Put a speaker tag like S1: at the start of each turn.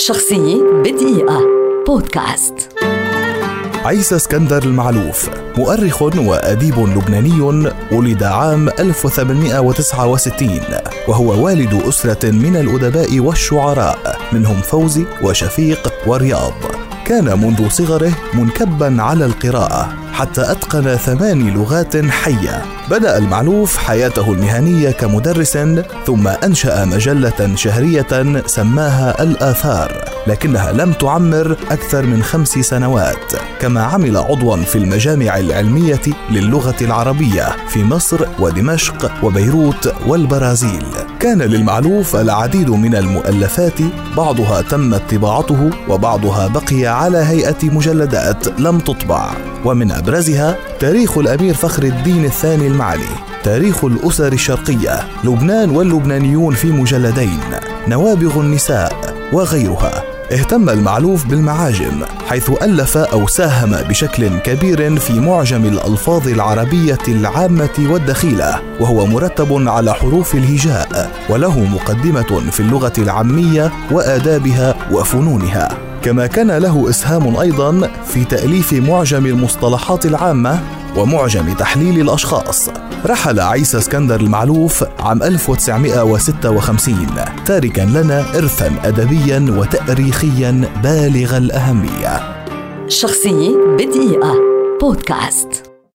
S1: شخصية بدقيقة. بودكاست.
S2: عيسى اسكندر المعلوف مؤرخ وأديب لبناني ولد عام 1869 وهو والد أسرة من الأدباء والشعراء منهم فوزي وشفيق ورياض. كان منذ صغره منكبا على القراءة. حتى أتقن ثمان لغات حية. بدأ المعلوف حياته المهنية كمدرس ثم أنشأ مجلة شهرية سماها الآثار لكنها لم تعمر أكثر من خمس سنوات كما عمل عضوا في المجامع العلمية للغة العربية في مصر ودمشق وبيروت والبرازيل. كان للمعلوف العديد من المؤلفات بعضها تمت طباعته وبعضها بقي على هيئة مجلدات لم تطبع. ومن أبرزها تاريخ الأمير فخر الدين الثاني المعلي تاريخ الأسر الشرقية لبنان واللبنانيون في مجلدين نوابغ النساء وغيرها. اهتم المعلوف بالمعاجم حيث ألف أو ساهم بشكل كبير في معجم الألفاظ العربية العامة والدخيلة وهو مرتب على حروف الهجاء وله مقدمة في اللغة العامية وآدابها وفنونها. كما كان له إسهام أيضا في تأليف معجم المصطلحات العامة ومعجم تحليل الأشخاص. رحل عيسى اسكندر المعلوف عام 1956 تاركا لنا إرثا أدبيا وتأريخيا بالغ الأهمية.
S1: شخصية بدقيقة. بودكاست.